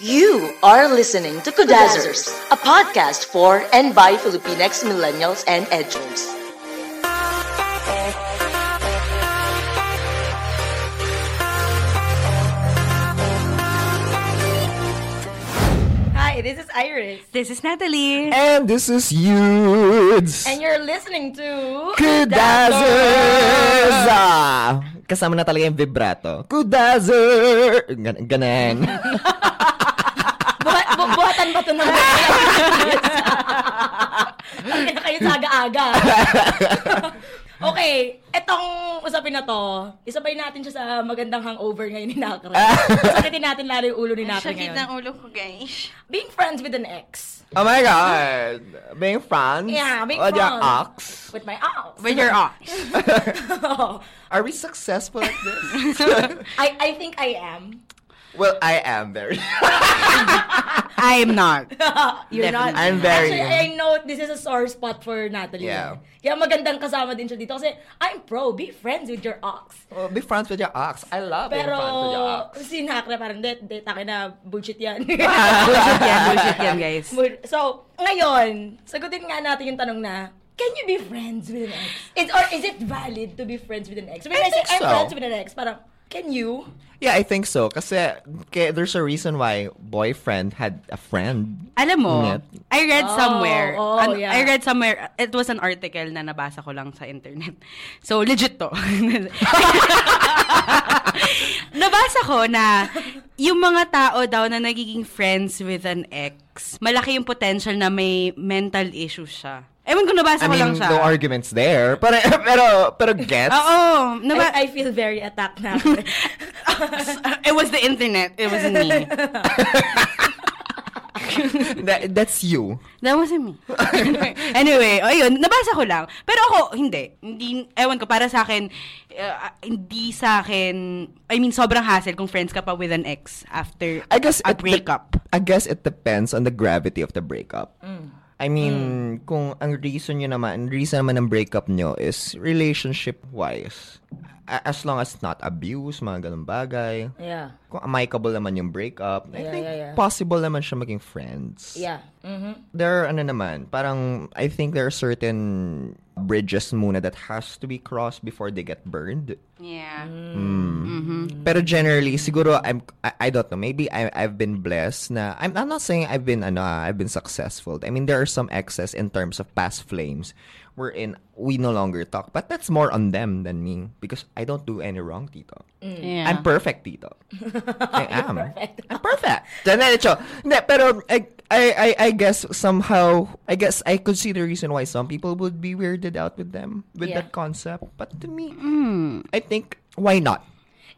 You are listening to Kudazzers, a podcast for and by Filipinx millennials and edgers. Hi, this is Iris. This is Natalie. And this is Yudes. And you're listening to... Kudazzers! Ah, kasama na talaga yung vibrato. Kudazzer! Gan ganang. Ng... Ang ina kayo sa aga-aga. okay, etong usapin na to, isabay natin siya sa magandang hangover ngayon ni Nakra. Sakitin natin lalo yung ulo ni Nakra Sakit ngayon. ng ulo ko, guys. Being friends with an ex. Oh my God! Being friends? Yeah, being With your friends. ox? With my ox. With your ox. Are we successful at this? I, I think I am. well, I am very. I'm not. You're not. I'm very- Actually, I know this is a sore spot for Natalie. Yeah. Kaya magandang kasama din siya dito kasi I'm pro. Be friends with your ox. well, be friends with your ox. I love being Pero friends with your ox. si Nakra parang, de, takin na, bullshit yan. bullshit yan, bullshit yan, guys. So, ngayon, sagutin nga natin yung tanong na, can you be friends with an ex? Is, or is it valid to be friends with an ex? When I, I say think I'm so. friends with an ex, parang, can you? Yeah, I think so. Kasi kaya there's a reason why boyfriend had a friend. Alam mo, Net. I read Oh, somewhere, oh, an- yeah. I read somewhere, it was an article na nabasa ko lang sa internet. So, legit to. nabasa ko na yung mga tao daw na nagiging friends with an ex, malaki yung potential na may mental issues siya. Ewan ko nabasa I ko lang mean, siya. no arguments there. Pero, pero, pero gets? Oo. Naba- I, I feel very attacked na. it was the internet. It wasn't me. That, that's you. That wasn't me. anyway, ayun, nabasa ko lang. Pero ako, hindi. Hindi, ewan ko, para sa akin, uh, hindi sa akin, I mean, sobrang hassle kung friends ka pa with an ex after I guess a breakup. I guess it depends on the gravity of the breakup. Mm. I mean, kung ang reason nyo naman, reason naman ng breakup nyo is relationship-wise. As long as not abuse, mga ganun bagay. yeah. Kung amicable naman yung breakup, I Yeah, think yeah, yeah. possible naman siya maging friends. Yeah. Mm-hmm. There are, ano naman, parang, I think there are certain bridges muna that has to be crossed before they get burned. Yeah. Pero generally, siguro I'm I, I don't know. Maybe I I've been blessed na I'm I'm not saying I've been ano, ah, I've been successful. I mean there are some excess in terms of past flames wherein we no longer talk. But that's more on them than me because I don't do any wrong, Tito. Mm. Yeah. I'm perfect, Tito. I am. Perfect. I'm perfect. Diretso. Hindi, pero I, I, I, I guess somehow, I guess I could see the reason why some people would be weirded out with them, with Yeah. that concept. But to me, mm. I think, why not?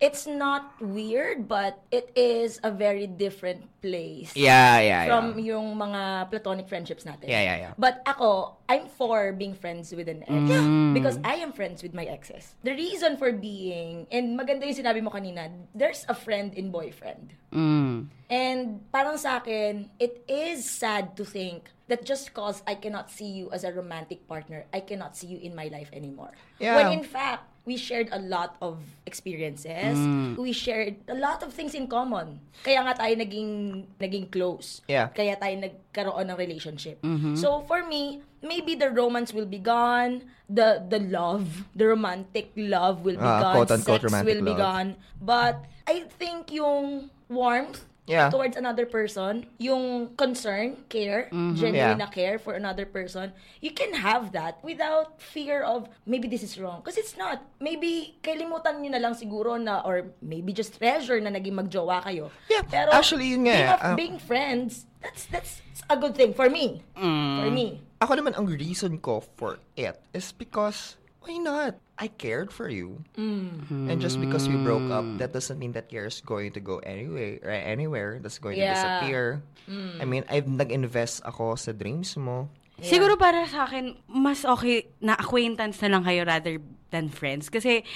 It's not weird, but it is a very different place. Yeah, yeah, from yeah. yung mga platonic friendships natin. Yeah, yeah, yeah. But ako, I'm for being friends with an ex. Because I am friends with my exes. The reason for being, and maganda yung sinabi mo kanina, there's a friend in boyfriend. Mm. And parang sa akin, it is sad to think that just cause I cannot see you as a romantic partner, I cannot see you in my life anymore. Yeah. When in fact, we shared a lot of experiences. We shared a lot of things in common. Kaya nga tayo naging naging close. Yeah. Kaya tayo nagkaroon ng relationship. So for me, maybe the romance will be gone, the the love, the romantic love will be Ah, gone, quote-unquote sex romantic will be love. gone. But I think yung warmth Yeah. towards another person, yung concern, care, genuine Yeah. na care for another person, you can have that without fear of maybe this is wrong. Because it's not. Maybe kalimutan nyo na lang siguro na or maybe just treasure na naging magjowa kayo. Yeah, Pero actually, yun nga being, ah. being friends, that's that's a good thing for me. For me. Ako naman, ang reason ko for it is because why not? I cared for you. And just because we broke up, that doesn't mean that care is going to go anyway, or anywhere. That's going to Yeah. disappear. I mean, I've nag-invest ako sa dreams mo. Siguro para sa akin, mas okay na acquaintance na lang kayo rather than friends. Kasi,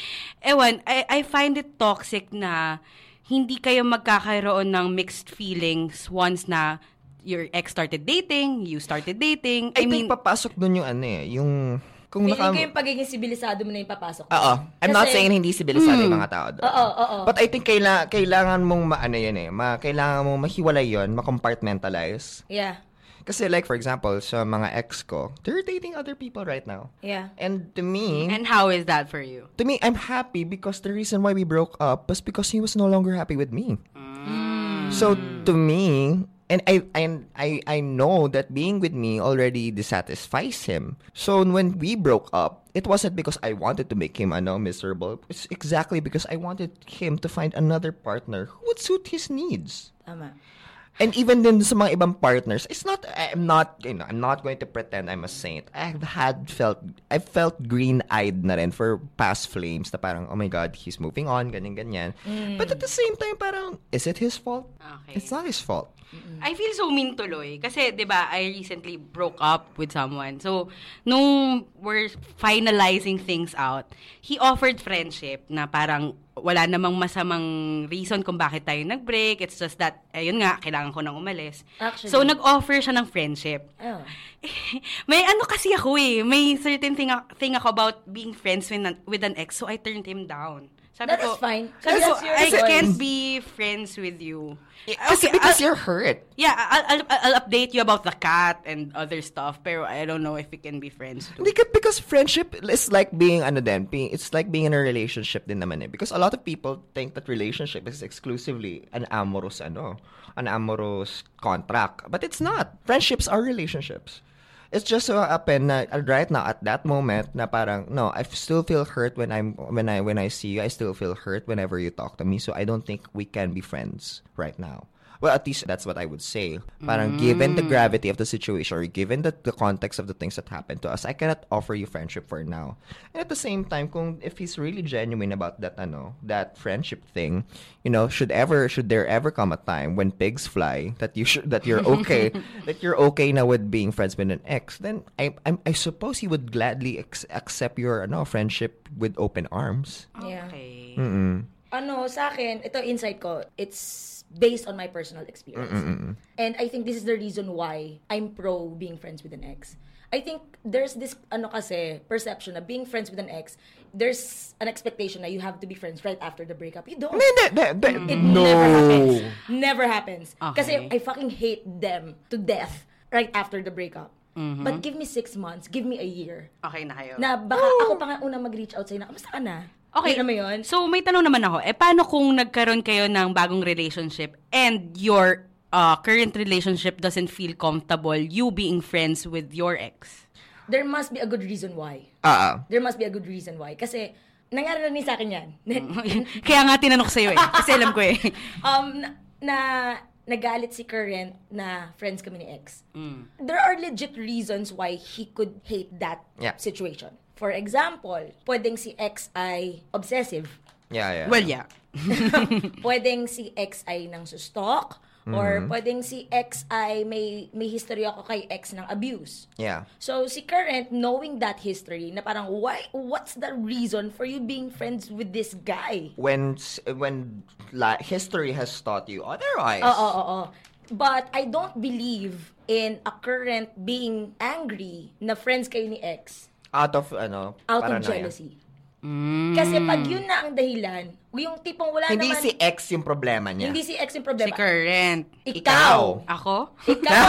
ewan, I, I find it toxic na hindi kayo magkakaroon ng mixed feelings once na your ex started dating, you started dating. I, I, mean, think papasok dun yung ano eh, yung... Kung Feeling naka... ko yung pagiging sibilisado mo na yung papasok. Oo. I'm not Kasi- saying hindi sibilisado yung mga tao doon. Oo, oo. But I think kaila, kailangan mong maano yun eh. Ma, kailangan mong mahiwalay yun, ma-compartmentalize. Yeah. Kasi like for example, sa mga ex ko, they're dating other people right now. Yeah. And to me, and how is that for you? to me, I'm happy because the reason why we broke up was because he was no longer happy with me. So to me, and I and I I know that being with me already dissatisfies him. So when we broke up, it wasn't because I wanted to make him ano miserable. It's exactly because I wanted him to find another partner who would suit his needs. Tama. And even then sa mga ibang partners, it's not I'm not you know, I'm not going to pretend I'm a saint. I've had felt I felt green-eyed na rin for past flames na parang oh my god, he's moving on, ganyan ganyan. But at the same time parang is it his fault? Okay. It's not his fault. I feel so mean tuloy. Kasi, di ba, I recently broke up with someone. So, nung we're finalizing things out, he offered friendship na parang wala namang masamang reason kung bakit tayo nag-break. It's just that, ayun nga, kailangan ko nang umalis. Actually. So, nag-offer siya ng friendship. Oh. may ano kasi ako eh. May certain thing, thing ako about being friends with an, with an ex. So, I turned him down. Sabi That ko, is fine. Sabi Kasi ko, your I choice." can't be friends with you. Kasi Okay, because I'll- you're hurt. Yeah, I'll, I'll, I'll update you about the cat and other stuff, pero I don't know if we can be friends too. Hindi ka- because friendship is like being ano din, being, it's like being in a relationship din naman eh. Because a lot of people think that relationship is exclusively an amorous ano, an amorous contract. But it's not. Friendships are relationships. It's just so happen na right now at that moment na parang no, I still feel hurt when I'm when I when I see you. I still feel hurt whenever you talk to me. So I don't think we can be friends right now. Well, at least that's what I would say. Parang mm. given the gravity of the situation or given the, the context of the things that happened to us, I cannot offer you friendship for now. And at the same time, kung if he's really genuine about that ano, that friendship thing, you know, should ever should there ever come a time when pigs fly that you should that you're okay that you're okay now with being friends with an ex, then I I'm, I suppose he would gladly ex- accept your ano friendship with open arms. Yeah. Okay. Ano, sa akin, ito insight ko, it's based on my personal experience. And I think this is the reason why I'm pro being friends with an ex. I think there's this, ano kasi, perception na being friends with an ex, there's an expectation na you have to be friends right after the breakup. You don't. Hindi, hindi, hindi. It no. never happens. Never happens. Okay. Kasi I fucking hate them to death right after the breakup. But give me six months, give me a year. Okay na kayo. Na baka ako pa nga unang mag-reach out sa'yo na, kamusta ka na? Okay. Mo yun? So, may tanong naman ako. Eh, paano kung nagkaroon kayo ng bagong relationship and your uh, current relationship doesn't feel comfortable you being friends with your ex? There must be a good reason why. Ah, ah. There must be a good reason why. Kasi, nangyari na rin sa akin yan. Kaya nga tinanong ko sa'yo eh. Kasi alam ko eh. um, na, na nagalit si current na friends kami ni ex. There are legit reasons why he could hate that Yeah. situation. For example, pwedeng si ex ay obsessive. Yeah, yeah. Well, yeah. pwedeng si ex ay nang sustok. Or pwedeng si ex ay may, may history ako kay ex ng abuse. yeah. So, si current, knowing that history, na parang, why, what's the reason for you being friends with this guy? When when la- history has taught you otherwise. Oo, oo, oo. But I don't believe in a current being angry na friends kayo ni ex Out of ano, out of paranoia. jealousy. Kasi pag yun na ang dahilan, yung tipong wala Hindi naman... si ex yung problema niya. Hindi si ex yung Si problema. current. Ikaw. Ako? Ikaw.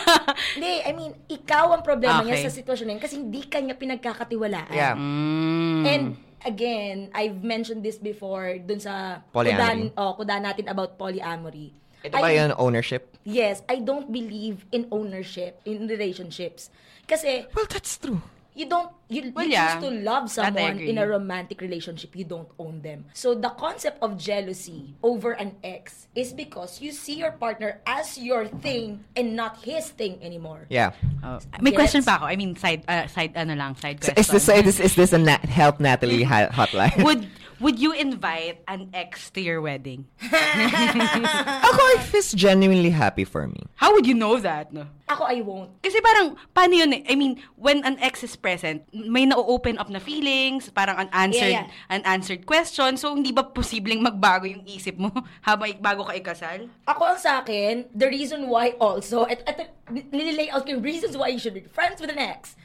Hindi, I mean, ikaw ang problema niya Okay. sa sitwasyon na yun kasi hindi kanya pinagkakatiwalaan. Yeah. Mm. And again, I've mentioned this before dun sa Polyamory. kudan, oh, kudan natin about polyamory. Ito ba I- yung ownership? Yes, I don't believe in ownership in relationships. Kasi, Well, that's true. You don't you, Well, you yeah. choose to love someone in a romantic relationship you don't own them so the concept of jealousy over an ex is because you see your partner as your thing and not his thing anymore Yeah. Oh. May Gets? question pa ako. I mean, side, uh, side, ano lang, side So question. is this is this is this a na- help Natalie hotline? would would you invite an ex to your wedding? Ako if he's genuinely happy for me. How would you know that, no? ako I won't Kasi parang, paano yun eh? I mean, when an ex is present, may na-open up na feelings, parang unanswered, Yeah, yeah. unanswered question. So, hindi ba posibleng magbago yung isip mo habang bago ka ikasal? Ako ang sa akin, the reason why also, at, at, nililay out ko yung reasons why you should be friends with an ex.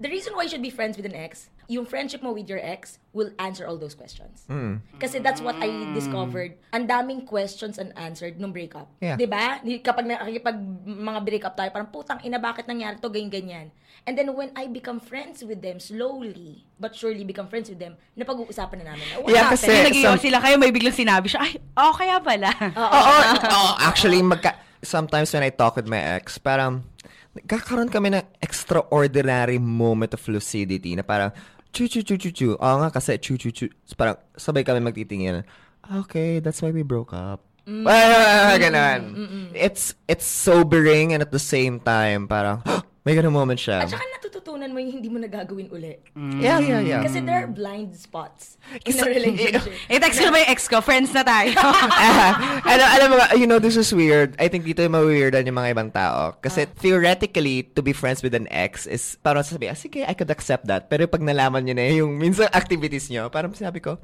The reason why you should be friends with an ex, yung friendship mo with your ex will answer all those questions. Kasi that's what I discovered. Ang daming questions unanswered nung breakup. Yeah. 'Di ba? Di- Kapag nakikipag mga breakup tayo, parang putang ina, bakit nangyari to, ganyan, ganyan. And then when I become friends with them, slowly, but surely become friends with them, napag-uusapan na namin. na, What Yeah, happened? kasi- nag some- sila kayo, may biglang sinabi siya, ay, oh, kaya pala. Oo, oo, actually, magka- sometimes when I talk with my ex, parang, nagkakaroon kami ng extraordinary moment of lucidity na parang, chu chu chu chu chu. Oo nga, kasi chu chu chu. Parang, sabay kami magtitingin. Okay, that's why we broke up. Ah, ganun. It's, it's sobering and at the same time, parang, may ganun moment siya. At saka natututunan mo yung hindi mo nagagawin uli. Yeah, yeah, yeah. Kasi there are blind spots in a relationship. Eh, text ko ba yung ex ko? Friends na tayo. Ah, alam, alam mo, you know, this is weird. I think dito yung ma-weirdan yung mga ibang tao. Kasi theoretically, to be friends with an ex is parang sabi, ah, sige, I could accept that. Pero pag nalaman nyo na yung minsan activities nyo, parang sinabi ko,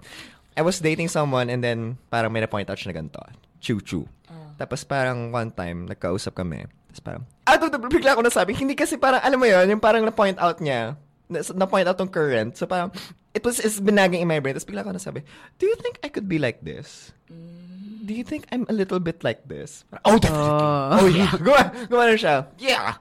I was dating someone and then parang may na-point out siya na ganito. Chu-chu. Tapos parang one time, nagkausap kami. Tapos parang, ah, ito, ito, bigla ako nasabi. Hindi kasi parang, alam mo yun, yung parang na-point out niya, na- na-point out tong current. So parang, it was, it's been nagging in my brain. Tapos bigla ako nasabi, do you think I could be like this? Do you think I'm a little bit like this? Oh, definitely. Oh, yeah. Guma, gumano siya. Yeah.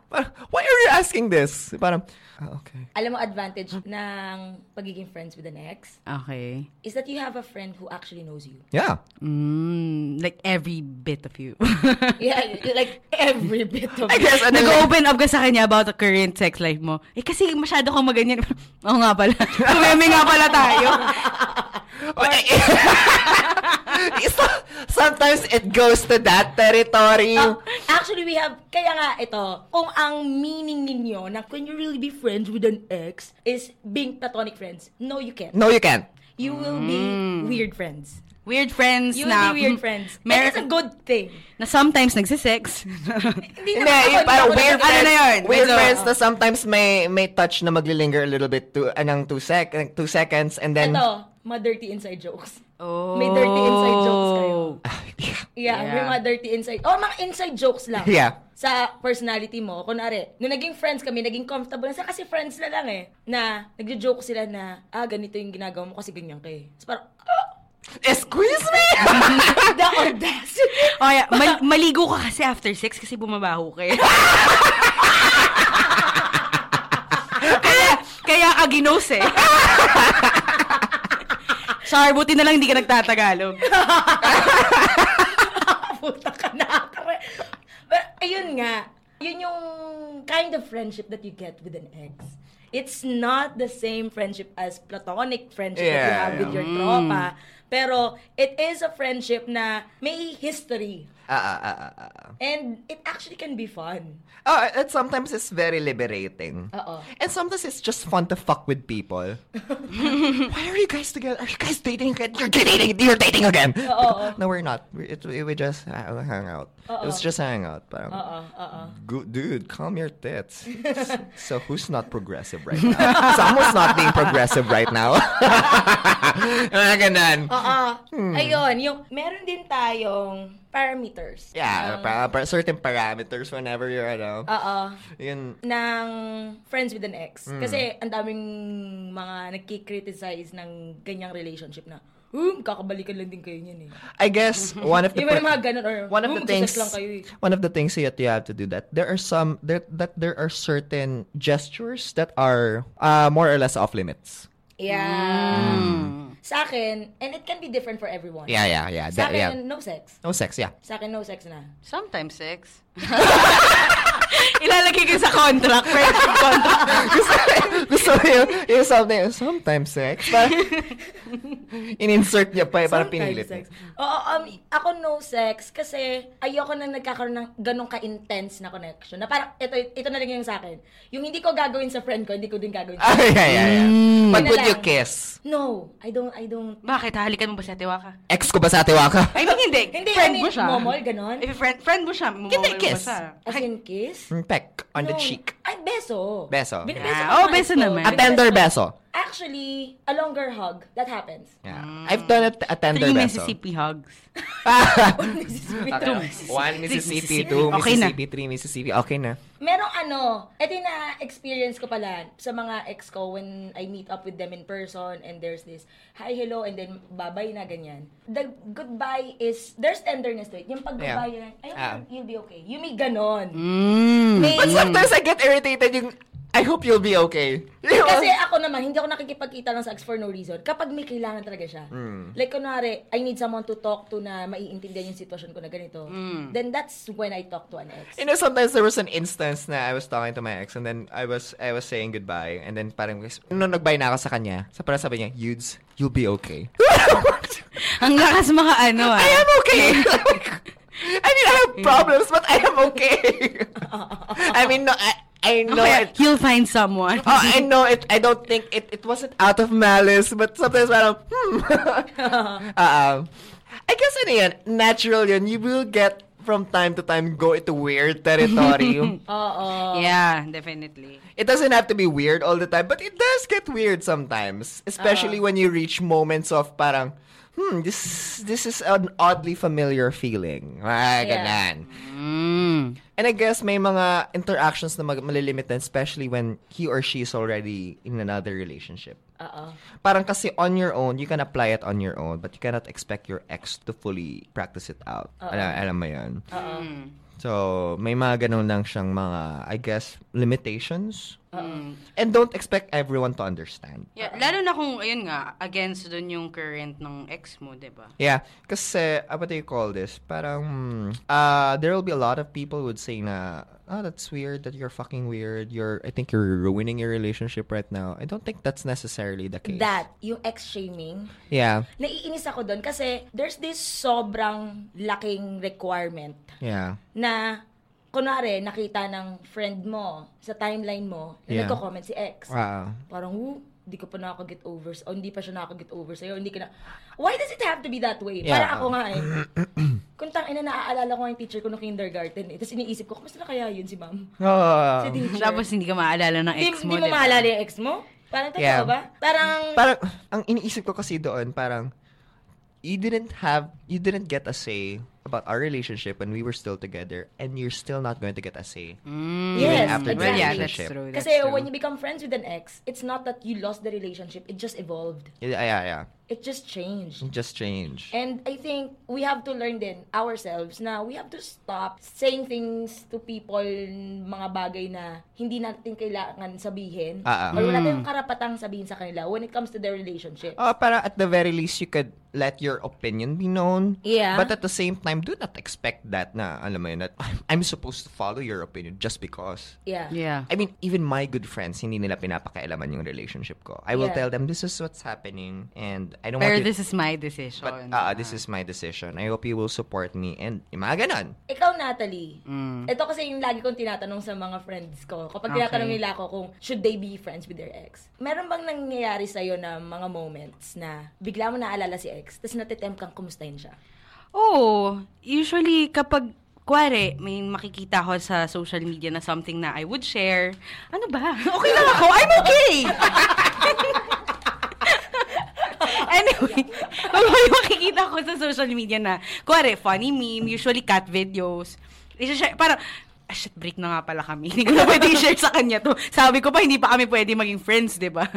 Why are you asking this? Parang, ah, okay. Alam mo advantage ng pagiging friends with an ex okay. is that you have a friend who actually knows you. Yeah. Mm, like every bit of you. Yeah, like every bit of I guess, ano, Nag-open up ka sa kanya about the current sex life mo. Eh kasi masyado kang maganyan. Oo nga pala. Kumeme nga pala tayo. It's- Sometimes it goes to that territory. Oh, actually, we have, kaya nga ito, kung ang meaning ninyo na can you really be friends with an ex is being platonic friends, no, you can't. No, you can't. You will be weird friends. Weird friends You will na... be weird friends. Mer- it's a good thing. na sometimes nagsisex. Hindi naman ako, parang weird friends. Ano na yun? Weird Medyo- friends na sometimes may may touch na maglilinger a little bit to anong two sec two seconds and then Ito, mga dirty inside jokes. Oh. May dirty inside jokes kayo. yeah. Yeah, may Yeah. mga dirty inside. Oh, mga inside jokes lang. Yeah. Sa personality mo. Kunwari, nung naging friends kami, naging comfortable na sa kasi friends na lang eh. Na, nagjo-joke sila na, ah, ganito yung ginagawa mo kasi ganyan ka eh. So parang, ah, Excuse me. the audacity! Oh, yeah. Mal- maligo ka kasi after sex kasi bumabaho ka eh. kaya, kaya ka ginos eh. Sorry, buti na lang hindi ka nagtatagalog. Puta ka na. But, ayun nga. Yun yung kind of friendship that you get with an ex. It's not the same friendship as platonic friendship that you Yeah, have with your tropa. Pero, it is a friendship na may history. Ah, ah, ah. And it actually can be fun. Oh, it sometimes it's very liberating. Oo. And sometimes it's just fun to fuck with people. Why are you guys together? Are you guys dating again? You're dating. You're dating again. Oo. No, we're not. We, it, we just hang out. It was just hang out. Parang, Oo, oo. Good, dude, calm your tits. so who's not progressive right now? Someone's not being progressive right now. Mga ganun. Oo. Hmm. Ayun, yung meron din tayong parameters. Yeah, pa, pa- certain parameters whenever you're, ano, Oo. yun, ng friends with an ex. Hmm. Kasi ang daming mga nagki-criticize ng ganyang relationship na, um, kakabalikan lang din kayo niyan eh. I guess one of the Yung mga ganun or, one of "Hmm, the things lang kayo eh. one of the things that you have to do that there are some there that there are certain gestures that are uh, more or less off limits. Yeah. Hmm. Sa akin, and it can be different for everyone. Yeah, yeah, yeah. Sa That- yeah. akin, no sex. No sex, yeah. Sa akin, no sex na. Sometimes sex. Ilalagay ko sa contract, friendship contract. gusto, gusto mo yung, yung something, sometimes sex. Parang, in-insert niya pa, eh, parang Sometimes pinilit. sex. Oo, um, ako no sex kasi ayoko na nagkakaroon ng ganong ka-intense na connection. Na parang, ito, ito na lang yung sa akin. Yung hindi ko gagawin sa friend ko, hindi ko din gagawin sa Ay, ay, ay, ay. But Yun na would you kiss? No, I don't, I don't. Bakit? Hahalikan mo ba si Ate Waka? Ex ko ba sa Atiwaka? I mean, hindi. Hindi, friend I mean, mo siya. momol, ganon? If friend, friend mo siya, momol Hindi, kiss. As in kiss? Peck on the No. cheek. Ay, beso. Beso. Binibeso Ah, ko oh, beso naman. A tender beso. Actually, a longer hug. That happens. Yeah. I've done a, a tender Three beso. Mississippi hugs. Okay. One Mississippi, two Okay na. Mississippi, three Mississippi. Okay na. Merong ano, ito yung na-experience ko pala sa mga ex ko when I meet up with them in person and there's this, hi, hello, and then bye-bye na ganyan. The goodbye is, there's tenderness to it. Yung pag-goodbye, Yeah. ay, Ah. you'll be okay. You may ganon. Mm. May, But sometimes I get irritated yung, I hope you'll be okay. kasi ako naman, hindi ako nakikipagkita lang sa ex for no reason. Kapag may kailangan talaga siya. Hmm. Like, kunwari, I need someone to talk to na maiintindihan yung sitwasyon ko na ganito. Then that's when I talk to an ex. You know, sometimes there was an instance na I was talking to my ex and then I was I was saying goodbye and then parang nung nag-bye na ako sa kanya, sa parang sabi niya, Yudes, you'll be okay. Ang lakas mga ano ah. I am okay. I mean, I have problems, but I am okay. I mean, no, I, I know Okay, it. he'll find someone. Oh, I know it. I don't think it. It wasn't out of malice, but sometimes parang, hmm. uh, I guess ano yan, natural yun. You will get from time to time go into weird territory. Oo. yeah, definitely. it doesn't have to be weird all the time, but it does get weird sometimes. Especially when you reach moments of parang, hmm, this this is an oddly familiar feeling. Ah, Yeah. ganan. Mm. And I guess may mga interactions na mag- malilimit din, especially when he or she is already in another relationship. Oo. Parang kasi on your own, you can apply it on your own, but you cannot expect your ex to fully practice it out. Alam, alam mo yun? So, may mga ganun lang siyang mga, I guess, limitations. And don't expect everyone to understand. Yeah, lalo na kung, ayun nga, against dun yung current ng ex mo, di ba? Yeah, kasi, uh, what do you call this? Parang, uh, there will be a lot of people who would say na, oh, that's weird, that you're fucking weird, you're, I think you're ruining your relationship right now. I don't think that's necessarily the case. That, yung ex-shaming, Yeah, naiinis ako doon kasi there's this sobrang laking requirement yeah. na kunwari, nakita ng friend mo sa timeline mo na Yeah. nagko-comment si ex. Wow. Parang, oh, hindi ko pa nakaka-get over, o hindi pa siya nakaka-get over sa'yo, hindi ka na, why does it have to be that way? Yeah. Para ako nga eh. Kung tang ina, naaalala ko nga yung teacher ko no kindergarten eh. Tapos iniisip ko, kamusta na kaya yun si ma'am? Oh. Si teacher. Tapos hindi ka maalala ng Di, ex mo, di mo di ba? maalala yung ex mo? Parang totoo Yeah. ba? Parang, parang ang iniisip ko kasi doon parang you didn't have you didn't get a say about our relationship when we were still together and you're still not going to get a say Mm. Yes, after the Well, yeah, that's relationship. true. That's Kasi true. when you become friends with an ex, it's not that you lost the relationship, it just evolved. yeah yeah, yeah. It just changed. just change And I think we have to learn din ourselves na we have to stop saying things to people, mga bagay na hindi natin kailangan sabihin. Ah. Or wala tayong karapatang sabihin sa kanila when it comes to their relationship. Oh, para at the very least you could let your opinion be known. Yeah. But at the same time, do not expect that na, alam mo yun, that I'm supposed to follow your opinion just because. Yeah. Yeah. I mean, even my good friends, hindi nila pinapakailaman yung relationship ko. I will Yeah. tell them, this is what's happening, and I don't Pero want you... this is my decision. But, ah, this is my decision. I hope you will support me, and yung mga ganon. Ikaw, Natalie, Mm. ito kasi yung lagi kong tinatanong sa mga friends ko. Kapag Okay. tinatanong nila ako kung should they be friends with their ex. Meron bang nangyayari sa'yo na mga moments na bigla mo naalala si ex, tapos natitempt kang kumustahin siya? Oo. Usually, kapag, kuwari, may makikita ko sa social media na something na I would share. Ano ba? Okay lang ako. I'm okay! anyway, pag may makikita ko sa social media na, kuwari, funny meme, usually cat videos, parang, ah, shit, break na nga pala kami. Hindi ko na pwede i-share sa kanya to. Sabi ko pa, hindi pa kami pwede maging friends, di ba?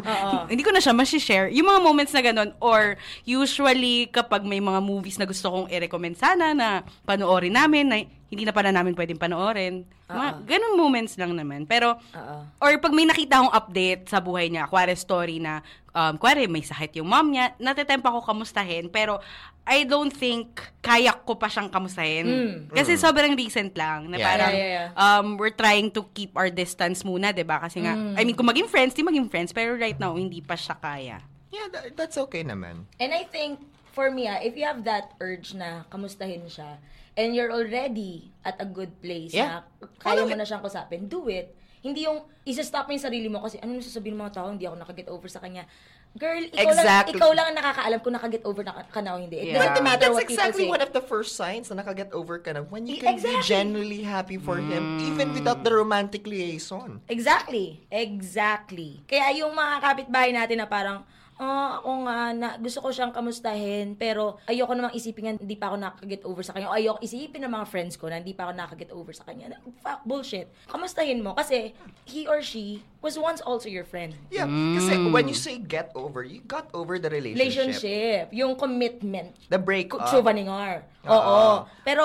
hindi ko na siya share Yung mga moments na ganun, or usually, kapag may mga movies na gusto kong i-recommend sana na panoorin namin, na hindi na pala namin pwedeng panoorin. Mga ganun moments lang naman. Pero, Oo. or pag may nakita akong update sa buhay niya, kuwari story na, um, kuwari may sakit yung mom niya, natitempa ko kamustahin, pero I don't think kaya ko pa siyang kamustahin. Kasi sobrang recent lang, na Yeah. parang, Mm. Yeah, yeah, yeah. um, we're trying to keep our distance muna, 'di ba? Kasi nga, Mm. I mean, kung maging friends, di maging friends, pero right now, hindi pa siya kaya. Yeah, that, that's okay naman. And I think, for me, ah, if you have that urge na kamustahin siya, and you're already at a good place Yeah. na kaya Follow mo it. na siyang kusapin, do it. Hindi yung isa-stop mo yung sarili mo kasi ano yung sasabihin ng mga tao, hindi ako nakaget over sa kanya. Girl, ikaw lang, Exactly. ikaw lang ang nakakaalam kung nakaget over na, ka na o hindi. It Yeah. doesn't matter That's what people exactly say. one of the first signs na nakaget over ka na when you E- can be exactly. genuinely happy for him even without the romantic liaison. Exactly. Exactly. Kaya yung mga kapitbahay natin na parang, ah, ako nga, na, gusto ko siyang kamustahin, pero ayoko namang isipin nga, hindi pa ako nakaget over sa kanya. O ayoko isipin ng mga friends ko na hindi pa ako nakaget over sa kanya. Fuck, bullshit. Kamustahin mo kasi he or she was once also your friend. Yeah, kasi when you say get over, you got over the relationship. Relationship. Yung commitment. The breakup. Chuvaningar. Oo. Oo. Pero,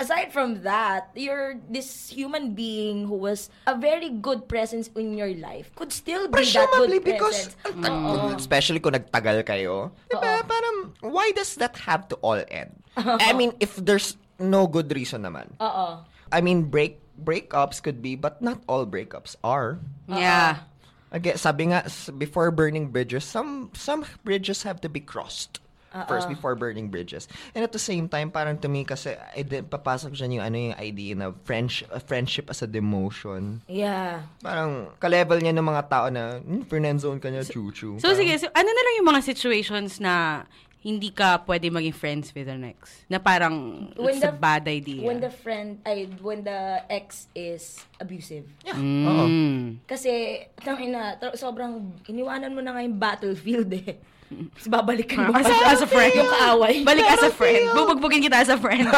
aside from that, you're this human being who was a very good presence in your life could still be that Presumably good because, presence. ang tag- especially kung nagtagal kayo, diba, parang, why does that have to all end? I mean, if there's no good reason naman. Oo. I mean, break breakups could be, but not all breakups are. Yeah. Again, sabi nga, s- before burning bridges, some some bridges have to be crossed. First before burning bridges. And at the same time, parang to me kasi, I din, papasok dyan yung, ano, yung idea na friendship, friendship as a demotion. Yeah. Parang, ka-level niya ng mga tao na, hmm, friendzone ka niya, chuchu. So, sige, so, ano na lang yung mga situations na hindi ka pwede maging friends with an ex? Na parang, it's a bad idea. When the friend, ay, when the ex is abusive. Yeah. Oo. Mm. Kasi, tangina, tra- sobrang, iniwanan mo na nga yung battlefield eh. Tapos babalikan mo As, pa as a friend. yung kaaway. Balik as a friend. Bubugbugin kita as a friend.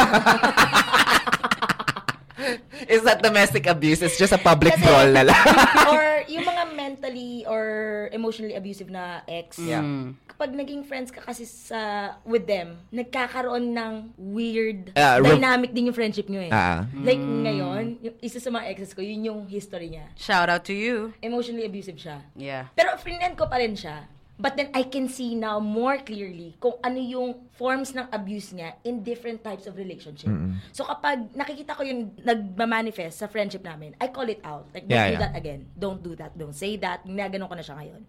Is that domestic abuse? It's just a public Kasi- brawl na lang. or yung mga mentally or emotionally abusive na ex. Yeah. Kapag naging friends ka kasi sa with them, nagkakaroon ng weird re- dynamic din yung friendship nyo eh. Ah. Like ngayon, yung isa sa mga exes ko, yun yung history niya. Shout out to you. Emotionally abusive siya. Yeah. Pero friend ko pa rin siya. But then I can see now more clearly kung ano yung forms ng abuse niya in different types of relationship. So kapag nakikita ko yung nagmamanifest sa friendship namin, I call it out. Like, don't Yeah, do yeah. that again. Don't do that. Don't say that. Ginaganon ko na siya ngayon.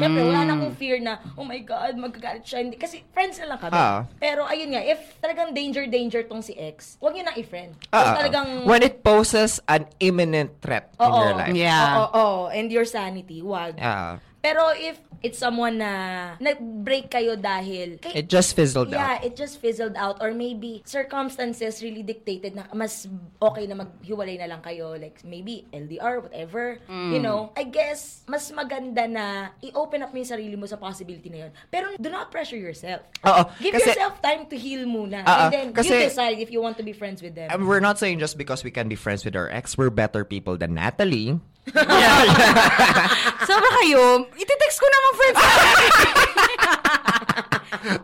Siyempre, wala na akong fear na, oh my God, magkagalit siya. Hindi. Kasi friends na lang kami. Ah. Pero ayun nga, if talagang danger-danger tong si ex, huwag niyo na i-friend. Kung Ah, talagang... when it poses an imminent threat in Oo. your life. Yeah. Oo, oo. and your sanity, wag. Yeah. Pero if it's someone na nag-break kayo dahil kay- It just fizzled yeah, out. it just fizzled out. Or maybe circumstances really dictated na mas okay na maghiwalay na lang kayo. Like maybe LDR whatever. You know I guess mas maganda na i-open up mo yung sarili mo sa possibility na yun. Pero do not pressure yourself. Oo, give kasi- yourself time to heal muna. Oo, and then kasi- you decide if you want to be friends with them. Um, we're not saying just because we can be friends with our ex, we're better people than Natalie. Sobra kayo. Ititext ko na mga friends.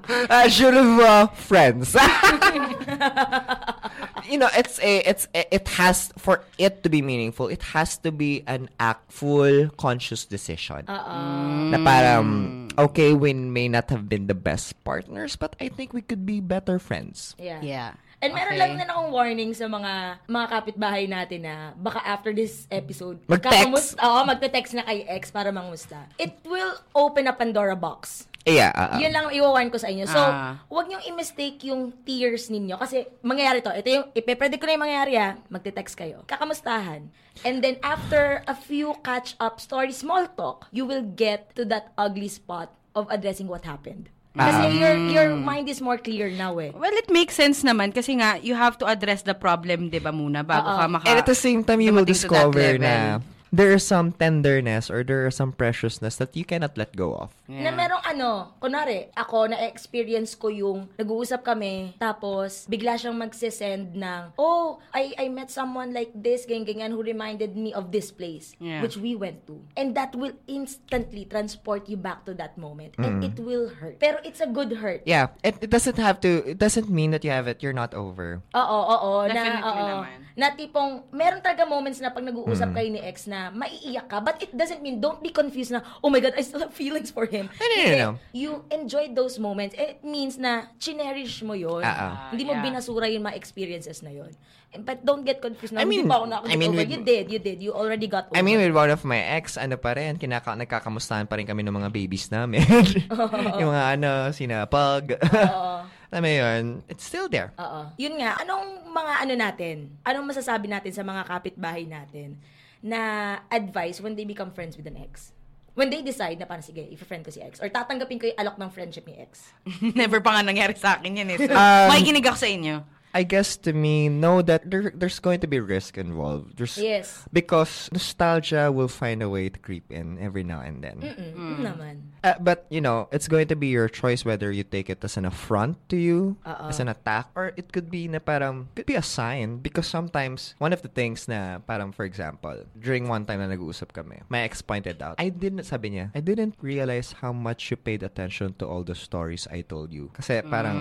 Uh, je le vois, friends. you know, it's a, it's a, it has for it to be meaningful. It has to be an actful, conscious decision. Na parang okay, we may not have been the best partners, but I think we could be better friends. yeah Yeah. And meron Okay. lang din akong warning sa mga mga kapitbahay natin na baka after this episode, Mag-text. Oo, magte-text na kay ex para mangusta. It will open a Pandora box. Yeah. uh, uh, Yun lang ang iwawarn ko sa inyo. So, Ah. huwag niyong i-mistake yung tears ninyo. Kasi, mangyayari to. Ito yung, ipe-predict ko na yung mangyayari ha. Magte-text kayo. Kakamustahan. And then, after a few catch-up stories, small talk, you will get to that ugly spot of addressing what happened. Kasi your, your mind is more clear now eh. Well, it makes sense naman kasi nga, you have to address the problem, di ba muna, bago Oo. ka maka... And at the same time, you will discover na there is some tenderness or there is some preciousness that you cannot let go of. Na merong ano, kunwari, ako na-experience ko yung nag-uusap kami, tapos bigla siyang magsisend ng, oh, I, I met someone like this, ganyan-ganyan, who reminded me of this place, Yeah. which we went to. And that will instantly transport you back to that moment. And it will hurt. Pero it's a good hurt. Yeah, it, it doesn't have to, it doesn't mean that you have it, you're not over. Oo, oo, na, Definitely oo, naman. na tipong, meron talaga moments na pag Mm. nag-uusap kayo ni ex na maiiyak ka, but it doesn't mean, don't be confused na, oh my God, I still have feelings for him. no, no, Hindi. no. You enjoyed those moments. It means na chinerish mo yun. Ah, ah. Hindi mo Yeah. binasura yung mga experiences na yun. And- But don't get confused na, I hindi mean- pa ako nakakita I mean, over. with- You did, you did. You already got over. I mean, with one of my ex, ano pa rin, kinaka nagkakamustahan pa rin kami ng mga babies namin. yung mga ano, sinapag. Alam mo yun, it's still there. Oo. Yun nga, anong mga ano natin? Anong masasabi natin sa mga kapitbahay natin na advice when they become friends with an ex? When they decide na parang, sige, i-friend ko si ex. Or tatanggapin ko yung alok ng friendship ni ex. Never pa nga nangyari sa akin yan eh. So, Um, makikinig ako sa inyo. I guess to me, know that there, there's going to be risk involved. There's, Yes. Because nostalgia will find a way to creep in every now and then. Mm, mm naman. Uh, but you know, it's going to be your choice whether you take it as an affront to you, as an attack, or it could be na parang could be a sign because sometimes one of the things na parang for example, during one time na nag-uusap kami, my ex pointed out, I didn't sabi niya, I didn't realize how much you paid attention to all the stories I told you. Kasi parang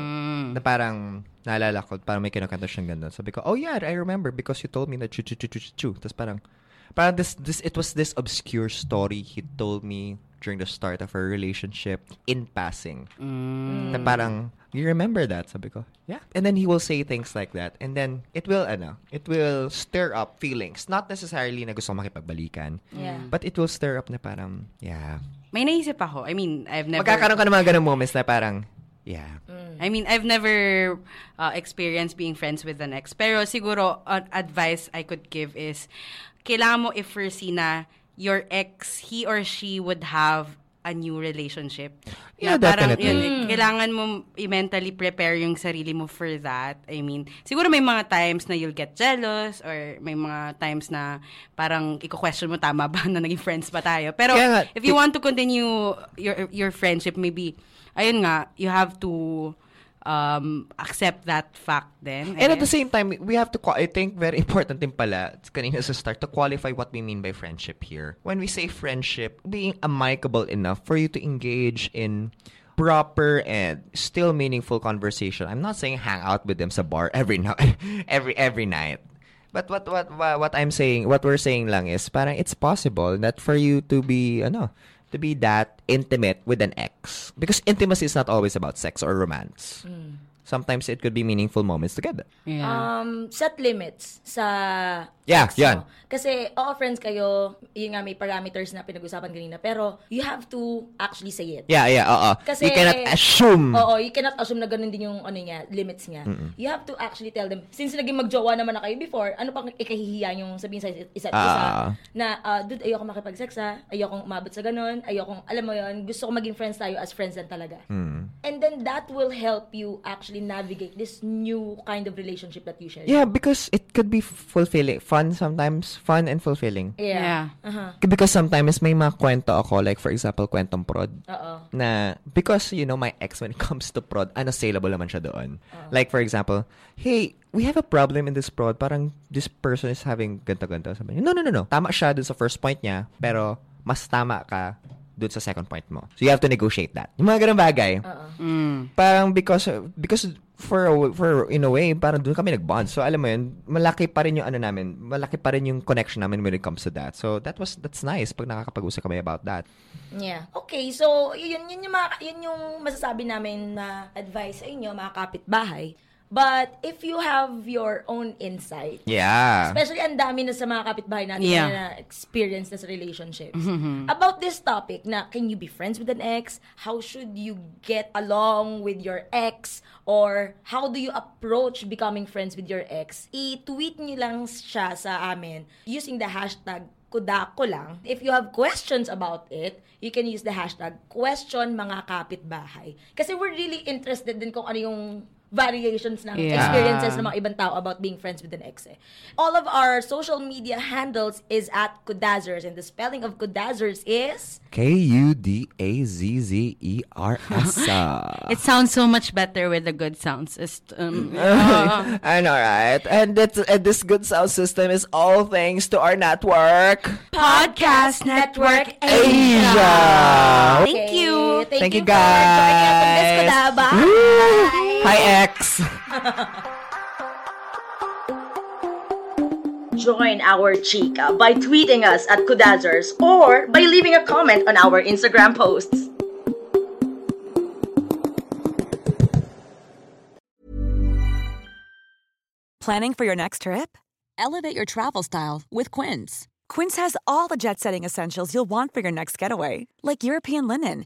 na parang naalala ko, parang may kinakanta siyang ganun. Sabi ko, oh yeah, I remember because you told me that chu chu chu chu chu. Tapos parang parang this this it was this obscure story he told me during the start of our relationship in passing. Na parang you remember that sabi ko yeah and then he will say things like that and then it will ano it will stir up feelings not necessarily na gusto makipagbalikan Yeah. but it will stir up na parang yeah May naisip ako. I mean, I've never... magkakaroon ka ng mga ganung moments na parang yeah I mean, I've never uh, experienced being friends with an ex. Pero siguro, uh, advice I could give is, kailangan mo i-foresee na your ex, he or she would have a new relationship. Yeah, Na parang, definitely. yun, eh, kailangan mo i-mentally prepare yung sarili mo for that. I mean, siguro may mga times na you'll get jealous or may mga times na parang i-question mo tama ba na naging friends pa tayo. Pero Kaya nga, if you want to continue your your friendship, maybe, ayun nga, you have to um, accept that fact then. And at the same time, we have to, I think very important din pala, kanina sa start, to qualify what we mean by friendship here. When we say friendship, being amicable enough for you to engage in proper and still meaningful conversation. I'm not saying hang out with them sa bar every night, every every night. But what what what what I'm saying, what we're saying lang is parang it's possible that for you to be ano, to be that intimate with an ex because intimacy is not always about sex or romance. Sometimes it could be meaningful moments together. Yeah. Um, set limits sa Yeah, sex yan. mo. Kasi, oo, friends kayo, yun nga, may parameters na pinag-usapan kanina, pero you have to actually say it. Yeah, yeah, oo. Kasi, you cannot assume. Oo, you cannot assume na ganun din yung ano niya, limits niya. You have to actually tell them, since naging magjowa naman na kayo before, ano pang ikahihiya yung sabihin sa isa't isa, Ah. na, ah, dude, ayoko makipag-sex ha, ayokong umabot sa ganun, ayokong, alam mo yon gusto ko maging friends tayo as friends lang talaga. And then that will help you actually navigate this new kind of relationship that you share. Yeah, because it could be fulfilling. Fun sometimes. Fun and fulfilling. Yeah. Yeah. Uh-huh. Because sometimes may mga kwento ako, like for example, kwentong prod. Oo. Na, because, you know, my ex, when it comes to prod, unassailable naman siya doon. Like, for example, hey, we have a problem in this prod. Parang, this person is having ganto-ganto. Sabi niya, no, no, no, no. Tama siya dun sa first point niya, pero mas tama ka dun sa second point mo. So, you have to negotiate that. Yung mga ganun bagay. Mm. Parang because, because for, a- for, in a way, parang dun kami nag-bond. So, alam mo yun, malaki pa rin yung ano namin, malaki pa rin yung connection namin when it comes to that. So, that was, that's nice pag nakakapag-usap kami about that. Yeah. Okay, so yun yun yung mga, yun yung masasabi namin na advice sa inyo mga kapitbahay. But if you have your own insight, Yeah. especially ang dami na sa mga kapitbahay natin Yeah. na experience na sa relationships. About this topic na can you be friends with an ex? How should you get along with your ex? Or how do you approach becoming friends with your ex? I-tweet niyo lang siya sa amin using the hashtag kudako lang. If you have questions about it, you can use the hashtag question mga kapitbahay. Kasi we're really interested din kung ano yung variations ng Yeah. experiences ng mga ibang tao about being friends with an ex. Eh. All of our social media handles is at Kudazers and the spelling of Kudazers is K-U-D-A-Z-Z-E-R-S. It sounds so much better with the good sounds. It's, um, I know, right? And, it's, and this good sound system is all thanks to our network, Podcast Network Asia. Thank you. Thank, Thank you, for joining us on this guys. Kudaba. Hi, X. Join our chika by tweeting us at Kudazers or by leaving a comment on our Instagram posts. Planning for your next trip? Elevate your travel style with Quince. Quince has all the jet setting essentials you'll want for your next getaway, like European linen,